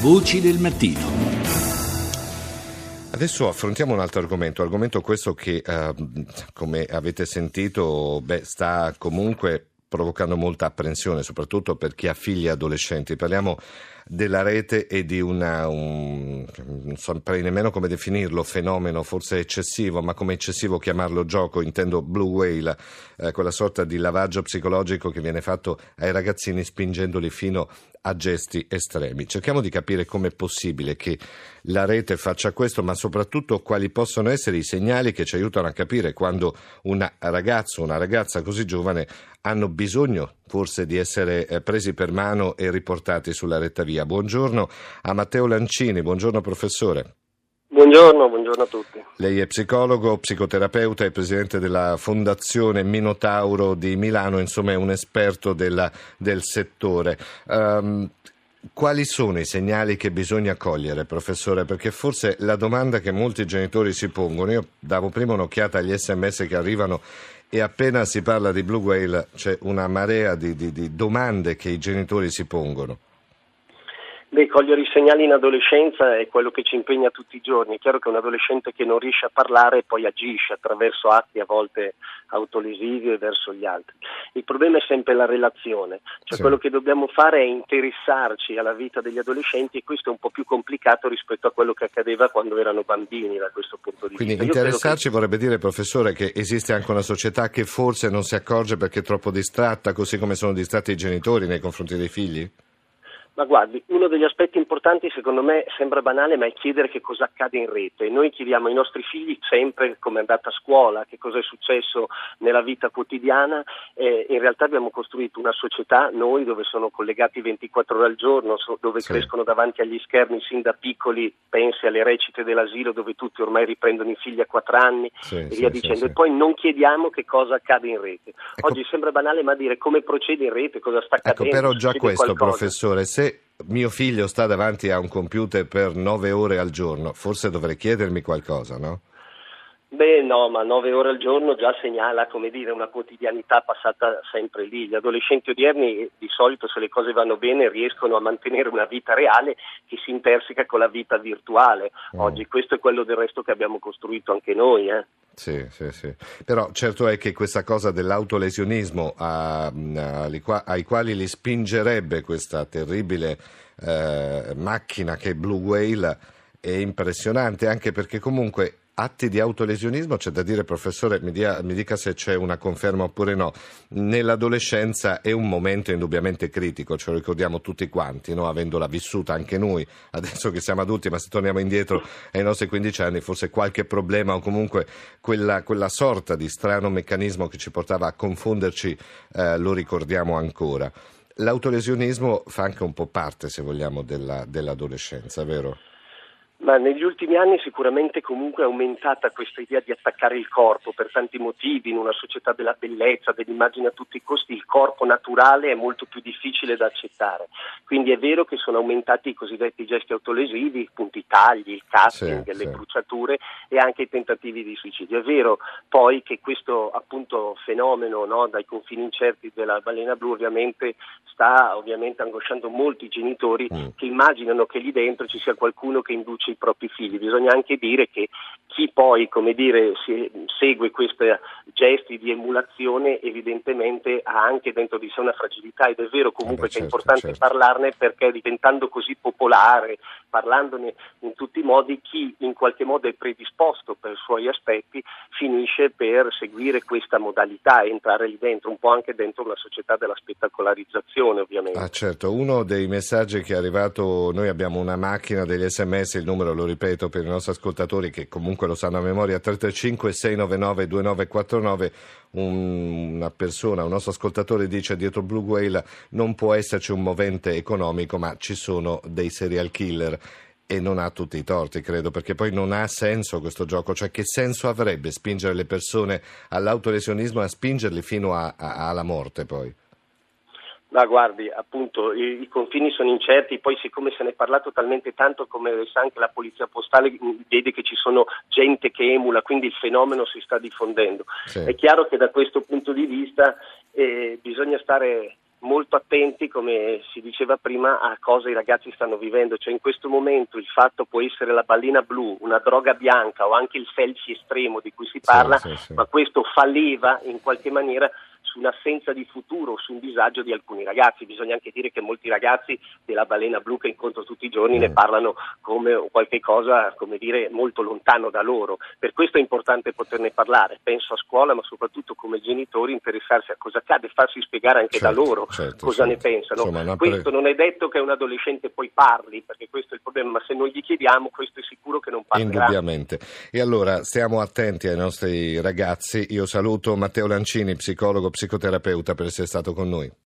Voci del mattino. Adesso affrontiamo un altro argomento, argomento questo che, eh, come avete sentito, beh, sta comunque provocando molta apprensione, soprattutto per chi ha figli adolescenti. Parliamo della rete e di una, un, non saprei nemmeno come definirlo, fenomeno forse eccessivo, ma come eccessivo chiamarlo gioco, intendo blue whale, eh, quella sorta di lavaggio psicologico che viene fatto ai ragazzini spingendoli fino a gesti estremi. Cerchiamo di capire come è possibile che la rete faccia questo, ma soprattutto quali possono essere i segnali che ci aiutano a capire quando un ragazzo una ragazza così giovane hanno bisogno forse di essere eh, presi per mano e riportati sulla retta via. Buongiorno a Matteo Lancini, buongiorno professore. Buongiorno, buongiorno, a tutti. Lei è psicologo, psicoterapeuta e presidente della Fondazione Minotauro di Milano, insomma è un esperto della, del settore. Um, quali sono i segnali che bisogna cogliere, professore? Perché forse la domanda che molti genitori si pongono, io davo prima un'occhiata agli sms che arrivano e appena si parla di Blue Whale c'è una marea di, di, di domande che i genitori si pongono. Beh, cogliere i segnali in adolescenza è quello che ci impegna tutti i giorni. È chiaro che un adolescente che non riesce a parlare poi agisce attraverso atti a volte autolesivi e verso gli altri. Il problema è sempre la relazione, cioè sì. quello che dobbiamo fare è interessarci alla vita degli adolescenti e questo è un po' più complicato rispetto a quello che accadeva quando erano bambini da questo punto di Quindi vista. Quindi interessarci che... vorrebbe dire, professore, che esiste anche una società che forse non si accorge perché è troppo distratta, così come sono distratti i genitori nei confronti dei figli? Ma guardi, uno degli aspetti importanti secondo me sembra banale, ma è chiedere che cosa accade in rete. Noi chiediamo ai nostri figli sempre come è andata a scuola, che cosa è successo nella vita quotidiana. Eh, in realtà abbiamo costruito una società, noi, dove sono collegati 24 ore al giorno, dove sì. crescono davanti agli schermi sin da piccoli, pensi alle recite dell'asilo dove tutti ormai riprendono i figli a 4 anni sì, e via sì, dicendo. E poi non chiediamo che cosa accade in rete. Ecco. Oggi sembra banale, ma dire come procede in rete, cosa sta ecco, accadendo. Ecco, però già questo, qualcosa. professore, se mio figlio sta davanti a un computer per nove ore al giorno, forse dovrei chiedermi qualcosa, no? Beh no, ma nove ore al giorno già segnala come dire, una quotidianità passata sempre lì. Gli adolescenti odierni di solito se le cose vanno bene riescono a mantenere una vita reale che si interseca con la vita virtuale. Mm. Oggi questo è quello del resto che abbiamo costruito anche noi. Eh. Sì, sì, sì. Però certo è che questa cosa dell'autolesionismo a, a, ai quali li spingerebbe questa terribile eh, macchina che è Blue Whale è impressionante anche perché comunque atti di autolesionismo, c'è da dire, professore, mi, dia, mi, dica se c'è una conferma oppure no. Nell'adolescenza è un momento indubbiamente critico, ce lo ricordiamo tutti quanti, no? avendola vissuta anche noi, adesso che siamo adulti, ma se torniamo indietro ai nostri 15 anni, forse qualche problema o comunque quella, quella sorta di strano meccanismo che ci portava a confonderci eh, lo ricordiamo ancora. L'autolesionismo fa anche un po' parte, se vogliamo, della, dell'adolescenza, vero? Ma negli ultimi anni sicuramente comunque è aumentata questa idea di attaccare il corpo per tanti motivi, in una società della bellezza, dell'immagine a tutti i costi, il corpo naturale è molto più difficile da accettare. Quindi è vero che sono aumentati i cosiddetti gesti autolesivi, appunto i tagli, il cutting, sì, le sì. bruciature e anche i tentativi di suicidio. È vero poi che questo appunto fenomeno no, dai confini incerti della balena blu ovviamente sta ovviamente angosciando molti genitori mm. che immaginano che lì dentro ci sia qualcuno che induce i propri figli. Bisogna anche dire che chi poi come dire, segue questi gesti di emulazione evidentemente ha anche dentro di sé una fragilità ed è vero comunque eh beh, che certo, è importante certo. parlarne perché diventando così popolare, parlandone in tutti i modi, chi in qualche modo è predisposto per i suoi aspetti finisce per seguire questa modalità entrare lì dentro, un po' anche dentro una società della spettacolarizzazione ovviamente. Ah certo, uno dei messaggi che è arrivato, noi abbiamo una macchina degli sms, il numero lo ripeto per i nostri ascoltatori che comunque lo sanno a memoria, 335 699 2949, un, una persona, un nostro ascoltatore dice dietro Blue Whale non può esserci un movente economico ma ci sono dei serial killer e non ha tutti i torti, credo, perché poi non ha senso questo gioco, cioè che senso avrebbe spingere le persone all'autolesionismo e a spingerli fino a, a, alla morte poi? Ma guardi, appunto, i, i, confini sono incerti, poi siccome se ne è parlato talmente tanto come sa anche la polizia postale, vede che ci sono gente che emula, quindi il fenomeno si sta diffondendo. Sì. È chiaro che da questo punto di vista eh, bisogna stare molto attenti, come si diceva prima, a cosa i ragazzi stanno vivendo. Cioè in questo momento il fatto può essere la ballina blu, una droga bianca o anche il selfie estremo di cui si parla, sì, sì, sì. ma questo fa leva in qualche maniera su un'assenza di futuro, su un disagio di alcuni ragazzi. Bisogna anche dire che molti ragazzi della balena blu che incontro tutti i giorni mm. ne parlano come qualche cosa, come dire, molto lontano da loro. Per questo è importante poterne parlare. Penso a scuola, ma soprattutto come genitori interessarsi a cosa accade, farsi spiegare anche certo, da loro certo, cosa certo. ne pensano. Insomma, questo non è detto che un adolescente poi parli, perché questo è il problema, ma se non gli chiediamo, questo è sicuro che non parlerà. Indubbiamente. E allora stiamo attenti ai nostri ragazzi. Io saluto Matteo Lancini, psicologo, psicoterapeuta, per essere stato con noi.